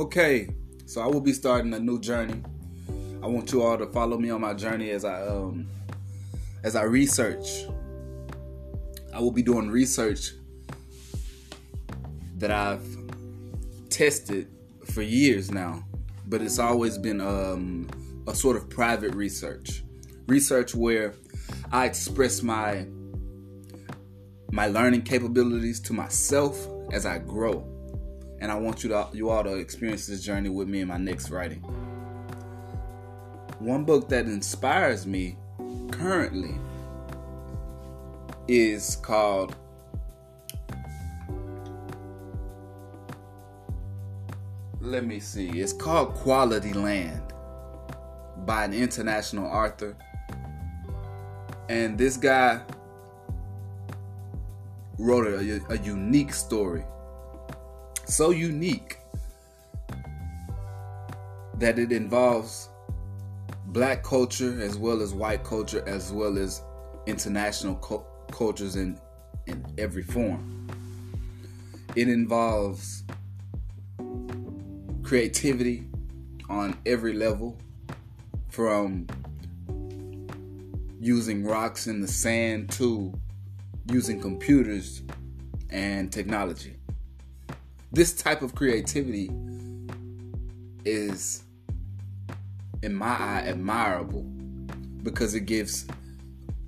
Okay, so I will be starting a new journey. I want you all to follow me on my journey as I um as I research. I will be doing research that I've tested for years now, but it's always been um, a sort of private research, research where I express my my learning capabilities to myself as I grow, and I want you to you all to experience this journey with me in my next writing. One book that inspires me currently is called let me see. It's called Quality Land by an international author. And this guy wrote a, a unique story. So unique that it involves black culture as well as white culture as well as international cu- cultures in in every form. It involves creativity on every level from using rocks in the sand to using computers and technology. This type of creativity is, in my eye, admirable because it gives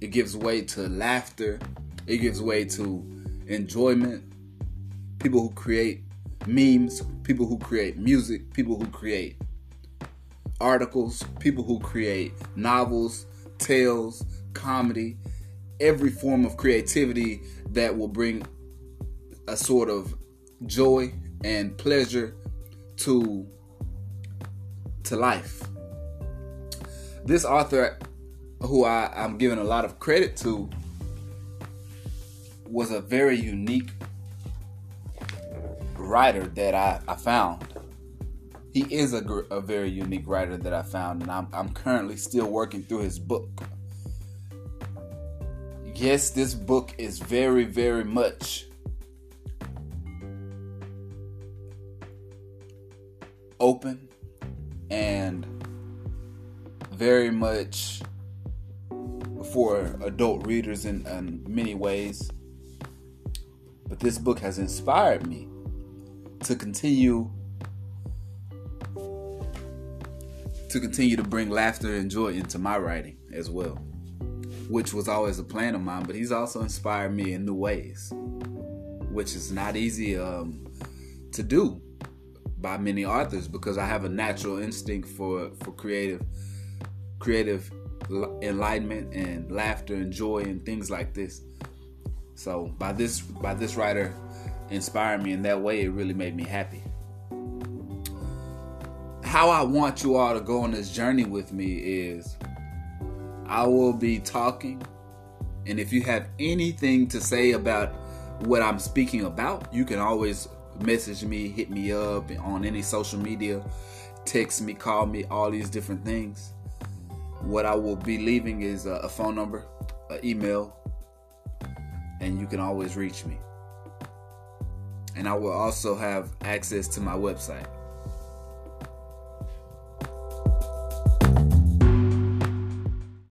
it gives way to laughter, it gives way to enjoyment. People who create memes, people who create music, people who create articles, people who create novels, tales, comedy, every form of creativity that will bring a sort of joy and pleasure to to life. This author who I, I'm giving a lot of credit to was a very unique writer that I, I found. He is a, a very unique writer that I found, and I'm, I'm currently still working through his book. Yes, this book is very, very much open and very much for adult readers in, in many ways. But this book has inspired me to continue to continue to bring laughter and joy into my writing as well, which was always a plan of mine. But he's also inspired me in new ways, which is not easy um, to do by many authors because I have a natural instinct for for creative creative enlightenment and laughter and joy and things like this. So by this by this writer inspired me in that way, it really made me happy. How I want you all to go on this journey with me is I will be talking, and if you have anything to say about what I'm speaking about, you can always message me, hit me up on any social media, text me, call me, all these different things. What I will be leaving is a, phone number, an email, and you can always reach me and I will also have access to my website.